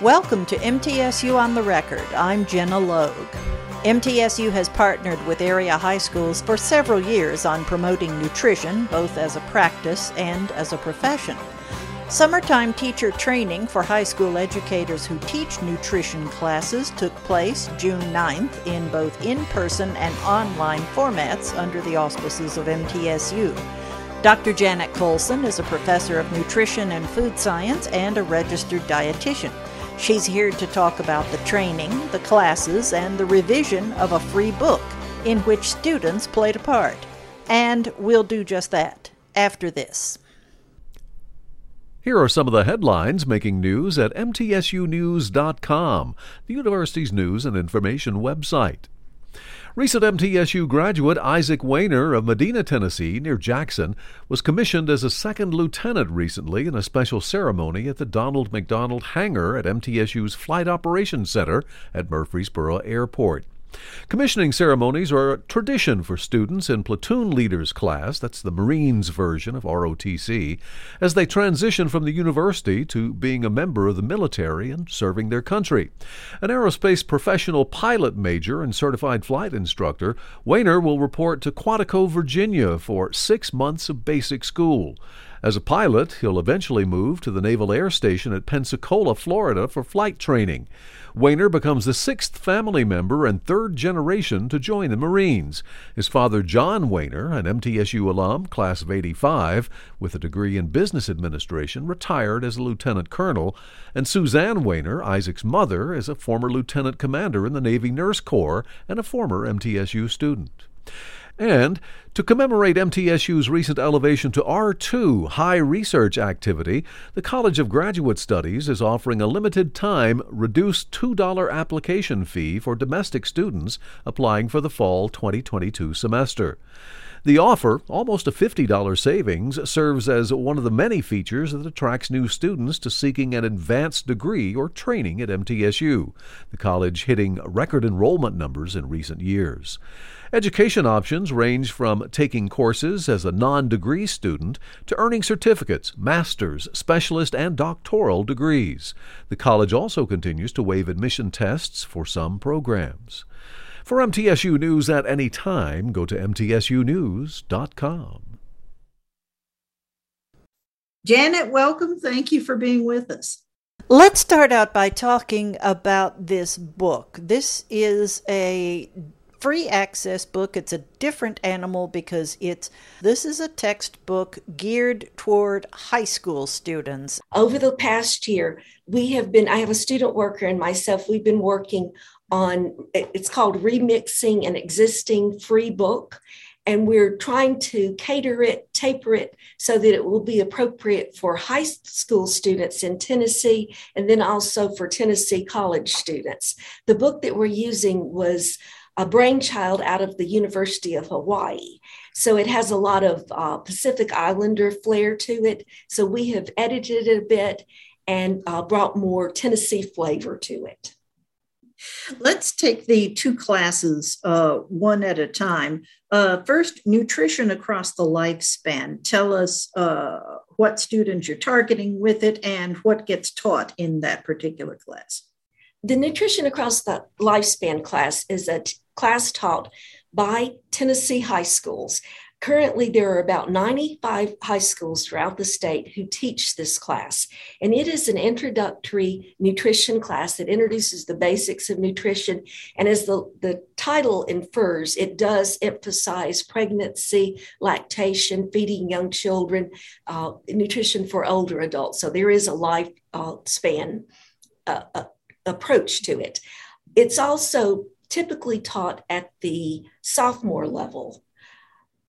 Welcome to MTSU on the Record. I'm Gina Logue. MTSU has partnered with area high schools for several years on promoting nutrition, both as a practice and as a profession. Summertime teacher training for high school educators who teach nutrition classes took place June 9th in both in person and online formats under the auspices of MTSU. Dr. Janet Colson is a professor of nutrition and food science and a registered dietitian. She's here to talk about the training, the classes, and the revision of a free book in which students played a part. And we'll do just that after this. Here are some of the headlines making news at MTSUnews.com, the university's news and information website. Recent MTSU graduate Isaac Wehner of Medina, Tennessee, near Jackson, was commissioned as a second lieutenant recently in a special ceremony at the Donald McDonald Hangar at MTSU's Flight Operations Center at Murfreesboro Airport. Commissioning ceremonies are a tradition for students in platoon leaders class, that's the Marines version of ROTC, as they transition from the university to being a member of the military and serving their country. An aerospace professional pilot major and certified flight instructor, Wehner will report to Quantico, Virginia for six months of basic school. As a pilot, he'll eventually move to the Naval Air Station at Pensacola, Florida for flight training. Wehner becomes the sixth family member and third generation to join the Marines. His father, John Wehner, an MTSU alum, class of 85, with a degree in business administration, retired as a lieutenant colonel, and Suzanne Wehner, Isaac's mother, is a former lieutenant commander in the Navy Nurse Corps and a former MTSU student. And to commemorate MTSU's recent elevation to R2 high research activity, the College of Graduate Studies is offering a limited time reduced $2 application fee for domestic students applying for the fall 2022 semester. The offer, almost a $50 savings, serves as one of the many features that attracts new students to seeking an advanced degree or training at MTSU, the college hitting record enrollment numbers in recent years. Education options range from taking courses as a non degree student to earning certificates, master's, specialist, and doctoral degrees. The college also continues to waive admission tests for some programs. For MTSU News at any time, go to MTSUnews.com. Janet, welcome. Thank you for being with us. Let's start out by talking about this book. This is a free access book. It's a different animal because it's this is a textbook geared toward high school students. Over the past year, we have been I have a student worker and myself we've been working on it's called remixing an existing free book and we're trying to cater it, taper it so that it will be appropriate for high school students in Tennessee and then also for Tennessee college students. The book that we're using was a brainchild out of the University of Hawaii. So it has a lot of uh, Pacific Islander flair to it. So we have edited it a bit and uh, brought more Tennessee flavor to it. Let's take the two classes uh, one at a time. Uh, first, nutrition across the lifespan. Tell us uh, what students you're targeting with it and what gets taught in that particular class. The nutrition across the lifespan class is a t- class taught by Tennessee high schools. Currently, there are about 95 high schools throughout the state who teach this class. And it is an introductory nutrition class that introduces the basics of nutrition. And as the, the title infers, it does emphasize pregnancy, lactation, feeding young children, uh, nutrition for older adults. So there is a life uh, uh, uh approach to it. It's also typically taught at the sophomore level.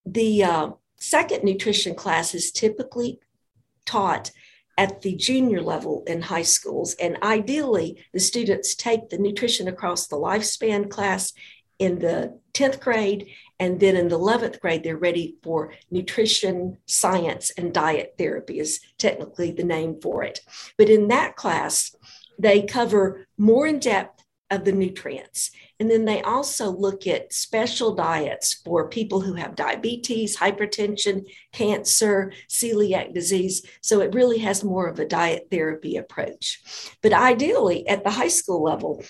The uh, second nutrition class is typically taught at the junior level in high schools. And ideally, the students take the nutrition across the lifespan class in the 10th grade. And then in the 11th grade, they're ready for nutrition science and diet therapy, is technically the name for it. But in that class, they cover more in depth of the nutrients And then they also look at special diets for people who have diabetes, hypertension, cancer, celiac disease. So it really has more of a diet therapy approach. But ideally, at the high school level,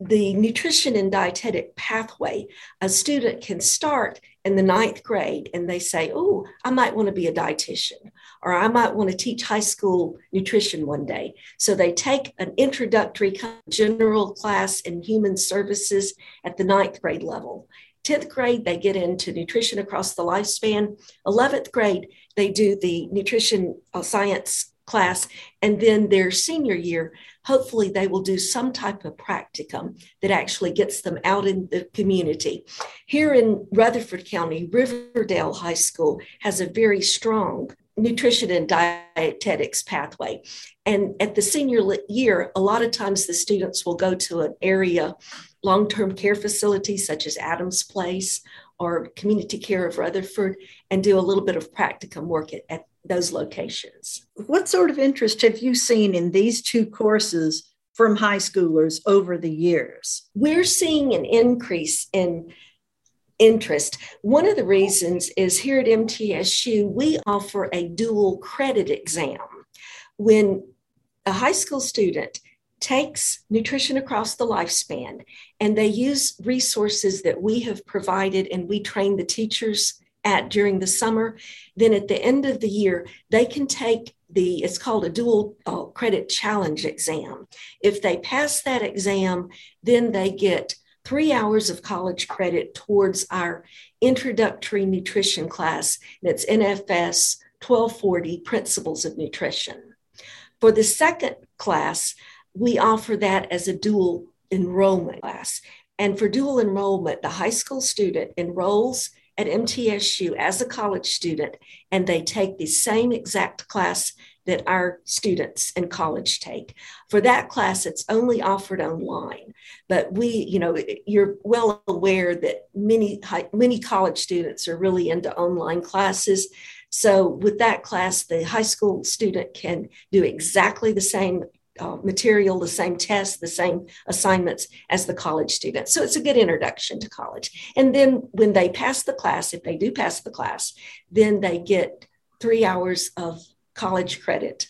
the nutrition and dietetic pathway, a student can start in the ninth grade and they say, Oh, I might want to be a dietitian, or I might want to teach high school nutrition one day. So they take an introductory general class in human services at the ninth grade level. 10th grade, they get into nutrition across the lifespan. 11th grade, they do the nutrition uh, science class. And then their senior year, hopefully they will do some type of practicum that actually gets them out in the community. Here in Rutherford County, Riverdale High School has a very strong nutrition and dietetics pathway. And at the senior year, a lot of times the students will go to an area long term care facility such as Adams Place or Community Care of Rutherford and do a little bit of practicum work at, at those locations. What sort of interest have you seen in these two courses from high schoolers over the years? We're seeing an increase in interest. One of the reasons is here at MTSU, we offer a dual credit exam. When a high school student takes nutrition across the lifespan and they use resources that we have provided and we train the teachers at during the summer, then at the end of the year, they can take the, it's called a dual uh, credit challenge exam. If they pass that exam, then they get three hours of college credit towards our introductory nutrition class. and it's NFS 1240 Principles of Nutrition. For the second class, we offer that as a dual enrollment class. And for dual enrollment, the high school student enrolls at MTSU as a college student, and they take the same exact class that our students in college take. For that class, it's only offered online. But we, you know, you're well aware that many many college students are really into online classes. So with that class, the high school student can do exactly the same uh, material, the same tests, the same assignments as the college student. So it's a good introduction to college. And then when they pass the class, if they do pass the class, then they get three hours of college credit.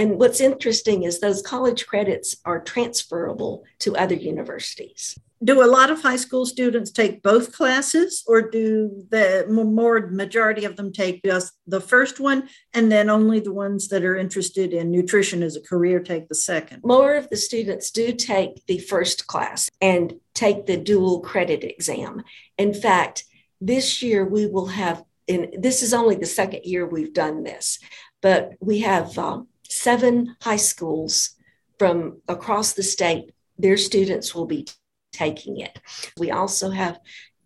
And what's interesting is those college credits are transferable to other universities. Do a lot of high school students take both classes or do the more majority of them take just the first one and then only the ones that are interested in nutrition as a career take the second? More of the students do take the first class and take the dual credit exam. In fact this year we will have and this is only the second year we've done this but we have um, seven high schools from across the state their students will be taking it. We also have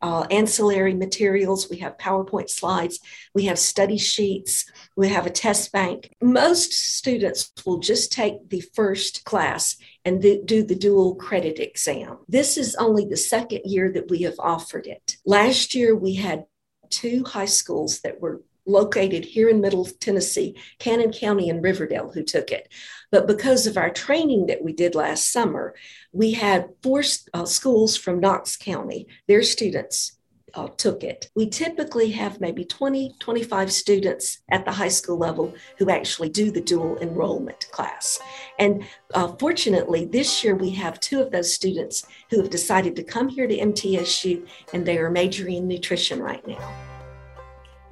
uh, ancillary materials. We have PowerPoint slides. We have study sheets. We have a test bank. Most students will just take the first class and do the dual credit exam. This is only the second year that we have offered it. Last year, we had two high schools that were located here in Middle Tennessee, Cannon County and Riverdale, who took it. But because of our training that we did last summer, we had four uh, schools from Knox County, their students uh, took it. We typically have maybe 20, 25 students at the high school level who actually do the dual enrollment class. And uh, fortunately, this year we have two of those students who have decided to come here to MTSU and they are majoring in nutrition right now.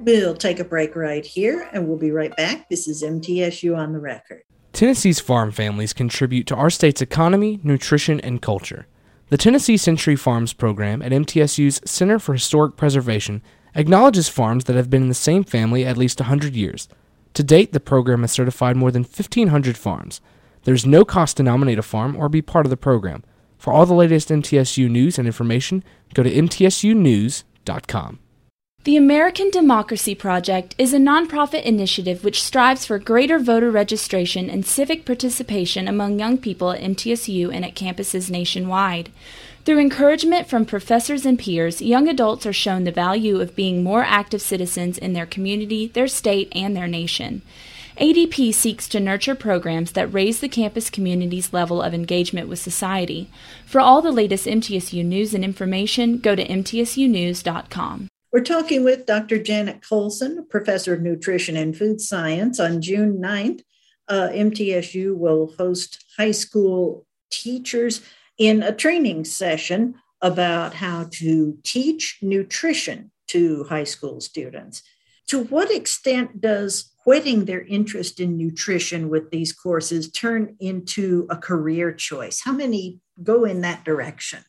We'll take a break right here and we'll be right back. This is MTSU on the record. Tennessee's farm families contribute to our state's economy, nutrition, and culture. The Tennessee Century Farms program at MTSU's Center for Historic Preservation acknowledges farms that have been in the same family at least 100 years. To date, the program has certified more than 1,500 farms. There's no cost to nominate a farm or be part of the program. For all the latest MTSU news and information, go to mtsunews.com. The American Democracy Project is a nonprofit initiative which strives for greater voter registration and civic participation among young people at MTSU and at campuses nationwide. Through encouragement from professors and peers, young adults are shown the value of being more active citizens in their community, their state, and their nation. ADP seeks to nurture programs that raise the campus community's level of engagement with society. For all the latest MTSU news and information, go to mtsunews.com. We're talking with Dr. Janet Colson, professor of nutrition and food science. On June 9th, uh, MTSU will host high school teachers in a training session about how to teach nutrition to high school students. To what extent does whetting their interest in nutrition with these courses turn into a career choice? How many go in that direction?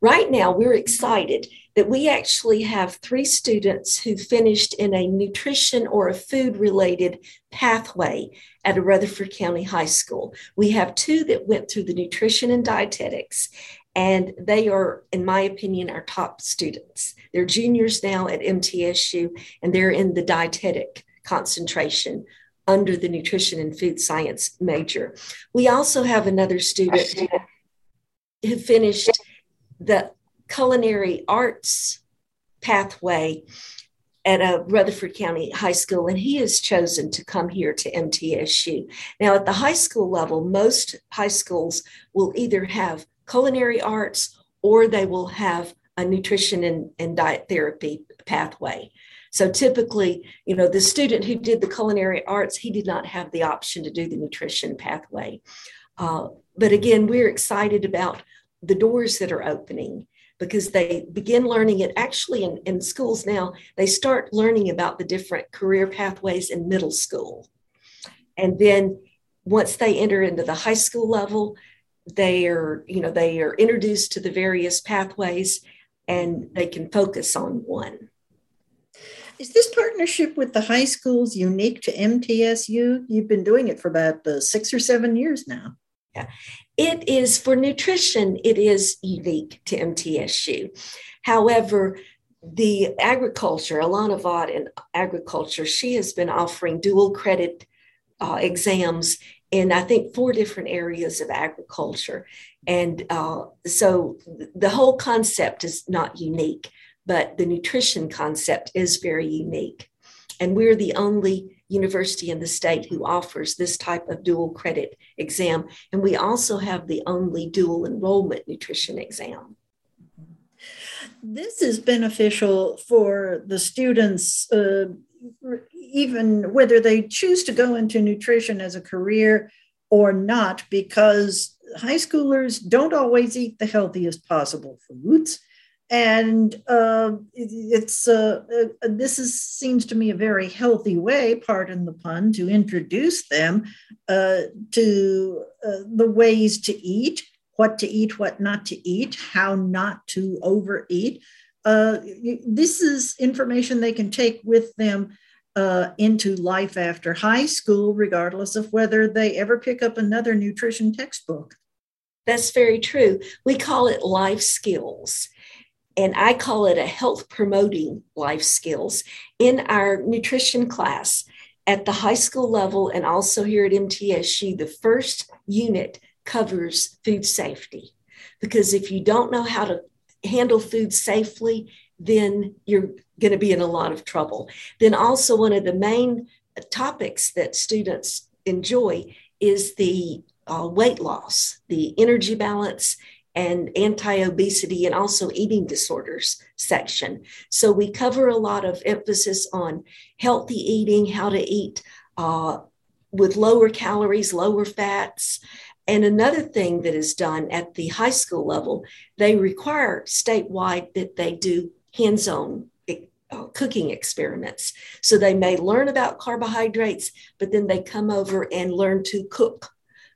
Right now, we're excited that we actually have three students who finished in a nutrition or a food related pathway at a Rutherford County High School. We have two that went through the nutrition and dietetics, and they are, in my opinion, our top students. They're juniors now at MTSU, and they're in the dietetic concentration under the nutrition and food science major. We also have another student who finished the culinary arts pathway at a Rutherford County high school, and he has chosen to come here to MTSU. Now, at the high school level, most high schools will either have culinary arts or they will have a nutrition and, and diet therapy pathway. So typically, you know, the student who did the culinary arts, he did not have the option to do the nutrition pathway. Uh, but again, we're excited about the doors that are opening because they begin learning it actually in, in schools now. They start learning about the different career pathways in middle school. And then once they enter into the high school level, they are, you know, they are introduced to the various pathways and they can focus on one. Is this partnership with the high schools unique to MTSU? You've been doing it for about uh, six or seven years now. Yeah. It is for nutrition, it is unique to MTSU. However, the agriculture, Alana Vaught in agriculture, she has been offering dual credit uh, exams in I think four different areas of agriculture. And uh, so the whole concept is not unique but the nutrition concept is very unique. And we're the only university in the state who offers this type of dual credit exam. And we also have the only dual enrollment nutrition exam. This is beneficial for the students, uh, even whether they choose to go into nutrition as a career or not, because high schoolers don't always eat the healthiest possible foods and uh, it's uh, uh, this is seems to me a very healthy way pardon the pun to introduce them uh, to uh, the ways to eat what to eat what not to eat how not to overeat. Uh, this is information they can take with them into life after high school regardless of whether they ever pick up another nutrition textbook. That's very true. We call it life skills and I call it a health promoting life skills in our nutrition class at the high school level and also here at MTSU. The first unit covers food safety because if you don't know how to handle food safely, then you're going to be in a lot of trouble. Then, also, one of the main topics that students enjoy is the uh, weight loss, the energy balance, and anti obesity and also eating disorders section. So we cover a lot of emphasis on healthy eating, how to eat uh, with lower calories, lower fats. And another thing that is done at the high school level, they require statewide that they do hands on uh, cooking experiments. So they may learn about carbohydrates, but then they come over and learn to cook,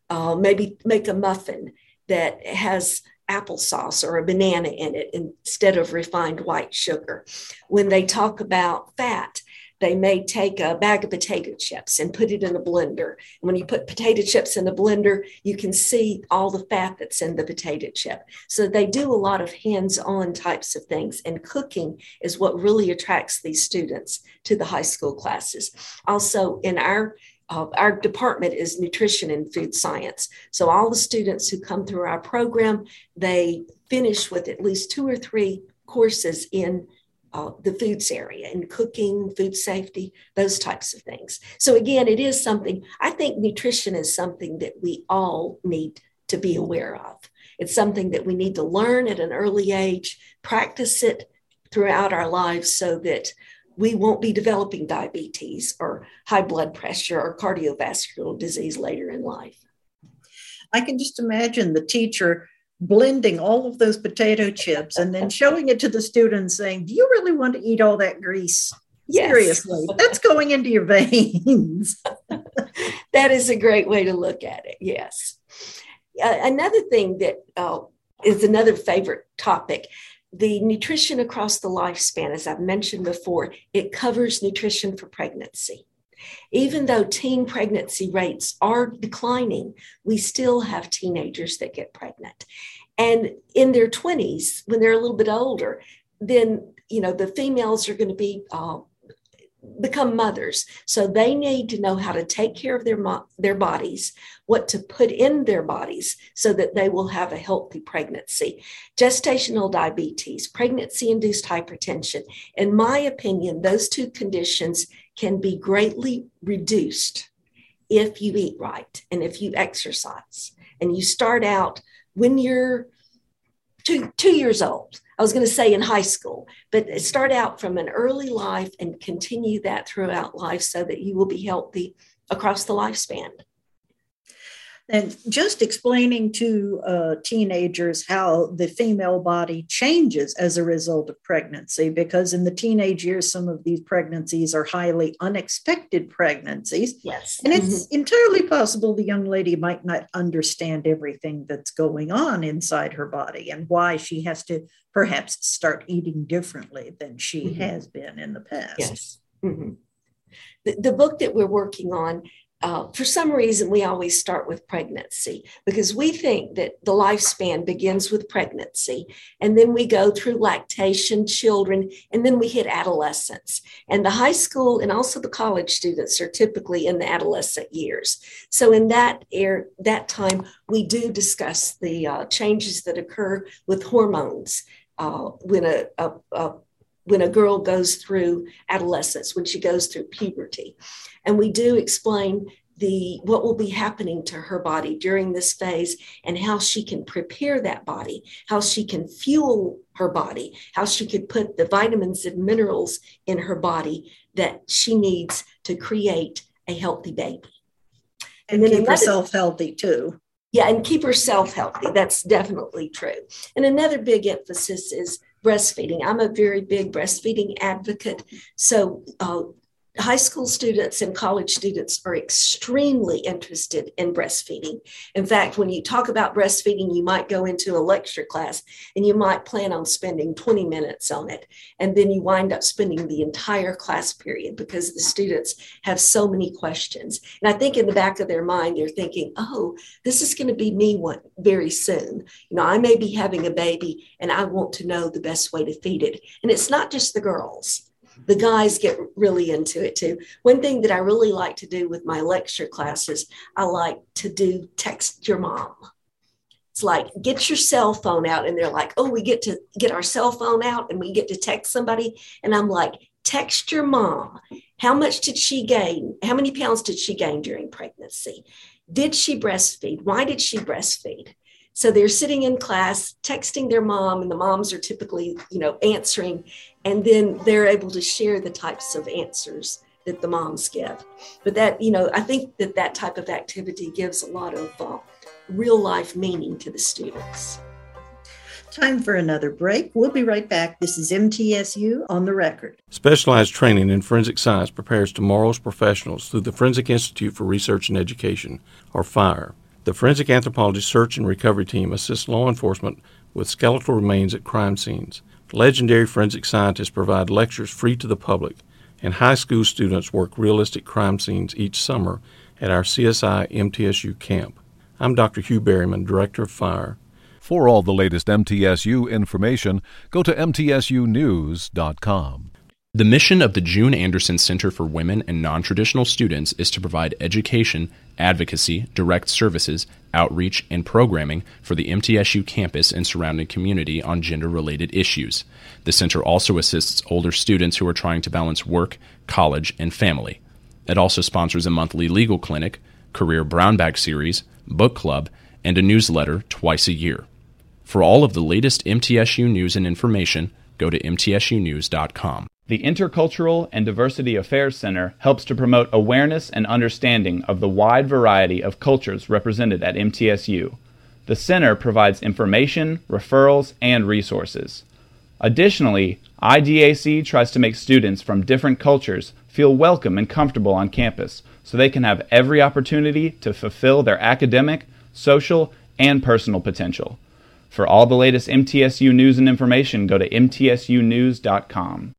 uh, maybe make a muffin that has applesauce or a banana in it instead of refined white sugar. When they talk about fat, they may take a bag of potato chips and put it in a blender. When you put potato chips in the blender, you can see all the fat that's in the potato chip. So they do a lot of hands on types of things. And cooking is what really attracts these students to the high school classes. Also, in our uh, our department is nutrition and food science. So all the students who come through our program, they finish with at least two or three courses in uh, the foods area and cooking, food safety, those types of things. So, again, it is something, I think nutrition is something that we all need to be aware of. It's something that we need to learn at an early age, practice it throughout our lives so that we won't be developing diabetes or high blood pressure or cardiovascular disease later in life. I can just imagine the teacher blending all of those potato chips and then showing it to the students saying, Do you really want to eat all that grease? Yes. Seriously, that's going into your veins. that is a great way to look at it. Yes. Uh, another thing that uh, is another favorite topic the nutrition across the lifespan, as I've mentioned before, it covers nutrition for pregnancy. Even though teen pregnancy rates are declining, we still have teenagers that get pregnant. And in their 20s, when they're a little bit older, then you know the females are going to be uh, become mothers. So they need to know how to take care of their mo- their bodies what to put in their bodies so that they will have a healthy pregnancy. Gestational diabetes pregnancy induced hypertension. In my opinion those two conditions can be greatly reduced if you eat right and if you exercise. And you start out when you're two, two years old. I was going to say in high school, but start out from an early life and continue that throughout life so that you will be healthy across the lifespan and just explaining to uh, teenagers how the female body changes as a result of pregnancy, because in the teenage years, some of these pregnancies are highly unexpected pregnancies. Yes. And it's mm-hmm. entirely possible the young lady might not understand everything that's going on inside her body and why she has to perhaps start eating differently than she mm-hmm. has been in the past. Yes. Mm-hmm. The, the book that we're working on uh, for some reason, we always start with pregnancy because we think that the lifespan begins with pregnancy. And then we go through lactation, children, and then we hit adolescence. And the high school and also the college students are typically in the adolescent years. So, in that, air, that time, we do discuss the uh, changes that occur with hormones. Uh, when a, a, a when a girl goes through adolescence, when she goes through puberty. And we do explain the what will be happening to her body during this phase and how she can prepare that body, how she can fuel her body, how she could put the vitamins and minerals in her body that she needs to create a healthy baby. And, and keep another, herself healthy too. Yeah, and keep herself healthy. That's definitely true. And another big emphasis is breastfeeding. I'm a very big breastfeeding advocate. So, uh, high school students and college students are extremely interested in breastfeeding. In fact, when you talk about breastfeeding, you might go into a lecture class and you might plan on spending 20 minutes on it. And then you wind up spending the entire class period because the students have so many questions. And I think in the back of their mind, they're thinking, oh, this is going to be me one very soon. You know, I may be having a baby and I want to know the best way to feed it. And it's not just the girls the guys get really into it too. One thing that I really like to do with my lecture classes, I like to do text your mom. It's like get your cell phone out, and they're like, oh, we get to get our cell phone out and we get to text somebody. And I'm like, text your mom. How much did she gain? How many pounds did she gain during pregnancy? Did she breastfeed? Why did she breastfeed? So they're sitting in class, texting their mom, and the moms are typically, you know, answering, and then they're able to share the types of answers that the moms give. But that, you know, I think that that type of activity gives a lot of uh, real life meaning to the students. Time for another break. We'll be right back. This is MTSU on the record. Specialized training in forensic science prepares tomorrow's professionals through the Forensic Institute for Research and Education, or FIRE. The Forensic Anthropology Search and Recovery Team assists law enforcement with skeletal remains at crime scenes. Legendary forensic scientists provide lectures free to the public, and high school students work realistic crime scenes each summer at our CSI MTSU camp. I'm Dr. Hugh Berryman, Director of Fire. For all the latest MTSU information, go to MTSUnews.com. The mission of the June Anderson Center for Women and Non-Traditional Students is to provide education, advocacy, direct services, outreach, and programming for the MTSU campus and surrounding community on gender-related issues. The center also assists older students who are trying to balance work, college, and family. It also sponsors a monthly legal clinic, career brown bag series, book club, and a newsletter twice a year. For all of the latest MTSU news and information, go to mtsunews.com. The Intercultural and Diversity Affairs Center helps to promote awareness and understanding of the wide variety of cultures represented at MTSU. The center provides information, referrals, and resources. Additionally, IDAC tries to make students from different cultures feel welcome and comfortable on campus so they can have every opportunity to fulfill their academic, social, and personal potential. For all the latest MTSU news and information, go to mtsunews.com.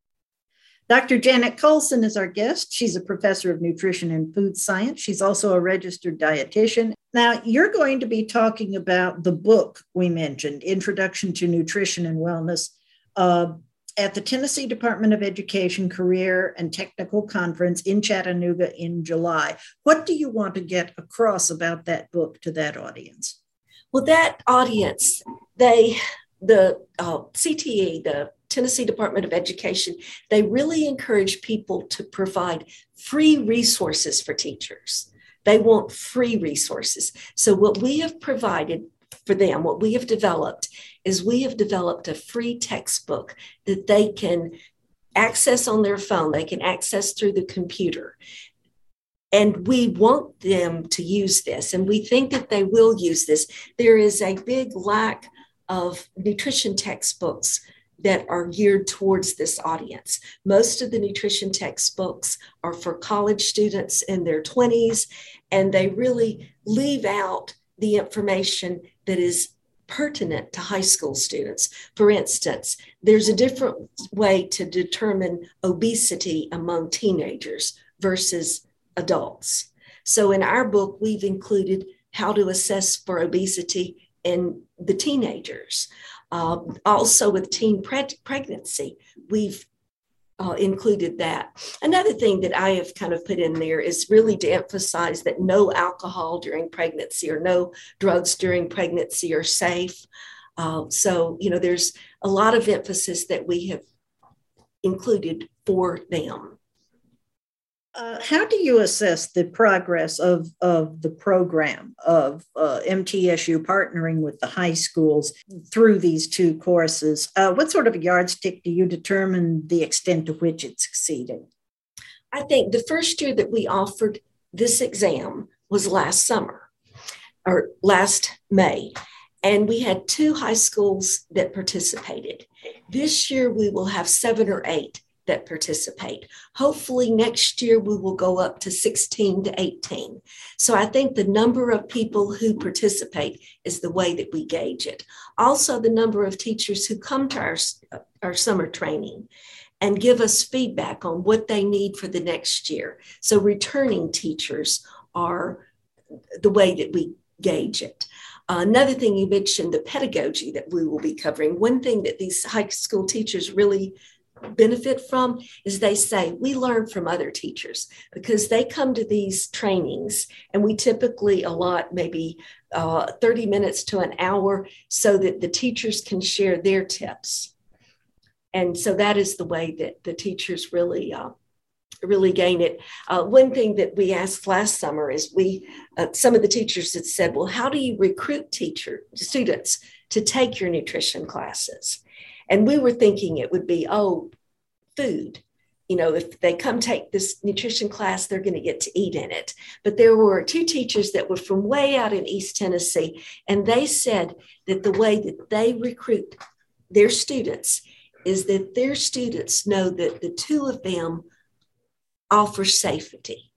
Dr. Janet Colson is our guest. She's a professor of nutrition and food science. She's also a registered dietitian. Now, you're going to be talking about the book we mentioned, Introduction to Nutrition and Wellness, uh, at the Tennessee Department of Education Career and Technical Conference in Chattanooga in July. What do you want to get across about that book to that audience? Well, that audience, they, the uh, CTE, the Tennessee Department of Education, they really encourage people to provide free resources for teachers. They want free resources. So, what we have provided for them, what we have developed is we have developed a free textbook that they can access on their phone, they can access through the computer. And we want them to use this, and we think that they will use this. There is a big lack of nutrition textbooks that are geared towards this audience. Most of the nutrition textbooks are for college students in their 20s, and they really leave out the information that is pertinent to high school students. For instance, there's a different way to determine obesity among teenagers versus adults. So in our book, we've included how to assess for obesity in the teenagers. Uh, also, with teen pre- pregnancy, we've uh, included that. Another thing that I have kind of put in there is really to emphasize that no alcohol during pregnancy or no drugs during pregnancy are safe. Uh, so, you know, there's a lot of emphasis that we have included for them. Uh, how do you assess the progress of, of the program of uh, MTSU partnering with the high schools through these two courses? Uh, what sort of a yardstick do you determine the extent to which it's succeeding? I think the first year that we offered this exam was last summer or last May. And we had two high schools that participated. This year we will have seven or eight that participate. Hopefully, next year we will go up to 16 to 18. So I think the number of people who participate is the way that we gauge it. Also, the number of teachers who come to our, our summer training and give us feedback on what they need for the next year. So, returning teachers are the way that we gauge it. another thing you mentioned, the pedagogy that we will be covering. One thing that these high school teachers really benefit from is they say we learn from other teachers because they come to these trainings and we typically allot maybe uh, 30 minutes to an hour so that the teachers can share their tips. And so that is the way that the teachers really uh, really gain it. Uh, one thing that we asked last summer is we uh, some of the teachers had said well how do you recruit teacher students to take your nutrition classes and we were thinking it would be, oh, food. You know, if they come take this nutrition class, they're going to get to eat in it. But there were two teachers that were from way out in East Tennessee, and they said that the way that they recruit their students is that their students know that the two of them offer safety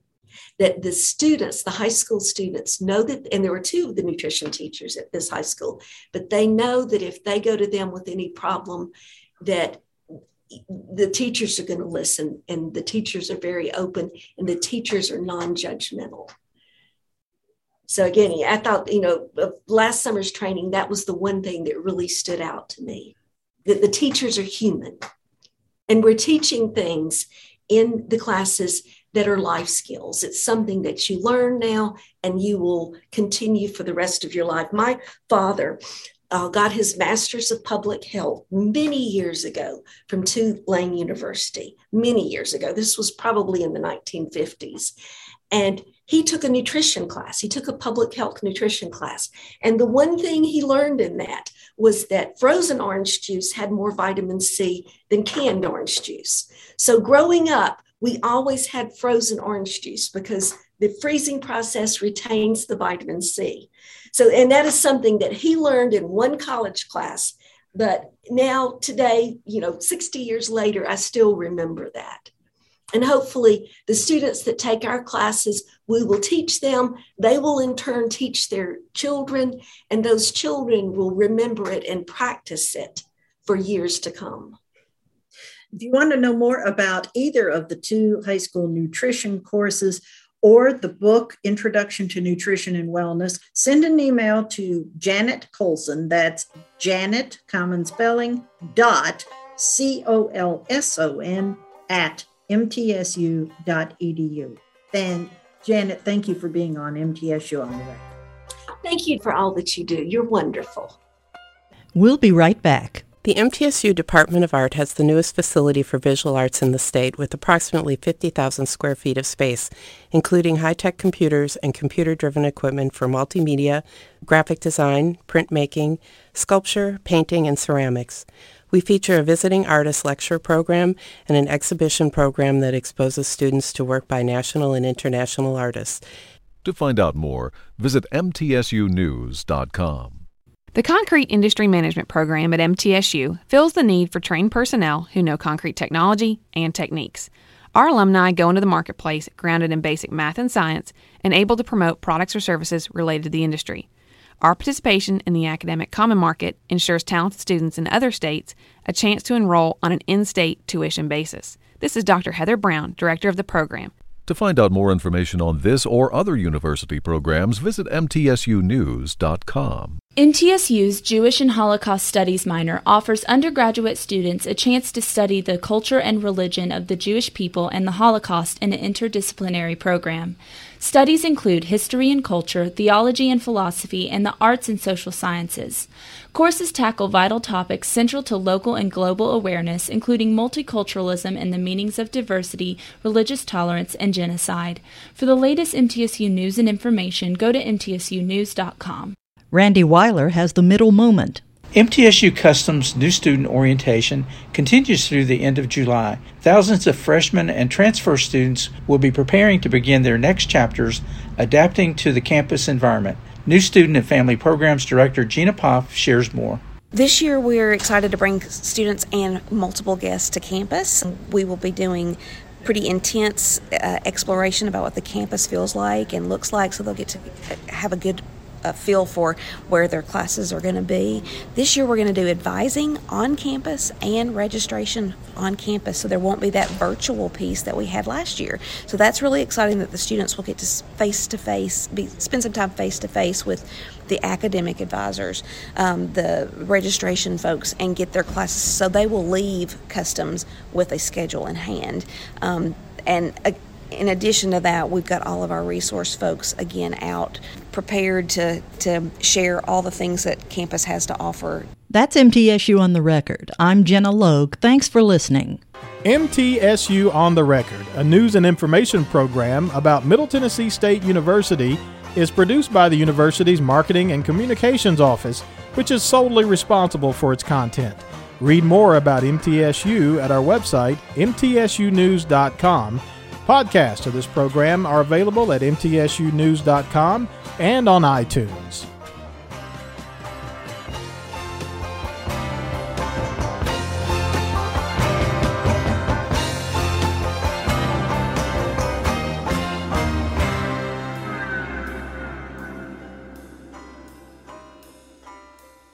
that the students, the high school students, know that, and there were two of the nutrition teachers at this high school, but they know that if they go to them with any problem, that the teachers are going to listen, and the teachers are very open, and the teachers are non-judgmental. So again, I thought, you know, last summer's training, that was the one thing that really stood out to me. That the teachers are human And we're teaching things in the classes that are life skills. It's something that you learn now and you will continue for the rest of your life. My father uh, got his master's of public health many years ago from Tulane University, many years ago. This was probably in the 1950s. And he took a nutrition class. He took a public health nutrition class. And the one thing he learned in that was that frozen orange juice had more vitamin C than canned orange juice. So growing up, we always had frozen orange juice because the freezing process retains the vitamin C. So, and that is something that he learned in one college class. But now, today, you know, 60 years later, I still remember that. And hopefully, the students that take our classes, we will teach them. They will in turn teach their children, and those children will remember it and practice it for years to come. If you want to know more about either of the two high school nutrition courses or the book Introduction to Nutrition and Wellness, send an email to Janet Colson. That's Janet, common spelling, dot C O L S O N at mtsu.edu. Then, Janet, thank you for being on MTSU on the record. Thank you for all that you do. You're wonderful. We'll be right back. The MTSU Department of Art has the newest facility for visual arts in the state with approximately 50,000 square feet of space, including high-tech computers and computer-driven equipment for multimedia, graphic design, printmaking, sculpture, painting, and ceramics. We feature a visiting artist lecture program and an exhibition program that exposes students to work by national and international artists. To find out more, visit mtsunews.com. The Concrete Industry Management Program at MTSU fills the need for trained personnel who know concrete technology and techniques. Our alumni go into the marketplace grounded in basic math and science and able to promote products or services related to the industry. Our participation in the academic common market ensures talented students in other states a chance to enroll on an in state tuition basis. This is Dr. Heather Brown, Director of the program. To find out more information on this or other university programs, visit mtsunews.com. MTSU's Jewish and Holocaust Studies minor offers undergraduate students a chance to study the culture and religion of the Jewish people and the Holocaust in an interdisciplinary program. Studies include history and culture, theology and philosophy, and the arts and social sciences. Courses tackle vital topics central to local and global awareness, including multiculturalism and the meanings of diversity, religious tolerance, and genocide. For the latest MTSU news and information, go to mtsunews.com. Randy Weiler has the middle moment. MTSU Customs New Student Orientation continues through the end of July. Thousands of freshmen and transfer students will be preparing to begin their next chapters adapting to the campus environment. New Student and Family Programs Director Gina Poff shares more. This year, we're excited to bring students and multiple guests to campus. We will be doing pretty intense uh, exploration about what the campus feels like and looks like, so they'll get to have a good a feel for where their classes are going to be. This year, we're going to do advising on campus and registration on campus, so there won't be that virtual piece that we had last year. So that's really exciting that the students will get to face to face, spend some time face to face with the academic advisors, um, the registration folks, and get their classes. So they will leave customs with a schedule in hand. Um, and uh, in addition to that, we've got all of our resource folks again out prepared to, to share all the things that campus has to offer. That's MTSU on the Record. I'm Gina Logue. Thanks for listening. MTSU on the Record, a news and information program about Middle Tennessee State University, is produced by the university's Marketing and Communications Office, which is solely responsible for its content. Read more about MTSU at our website, mtsunews.com Podcasts of this program are available at mtsunews.com and on iTunes.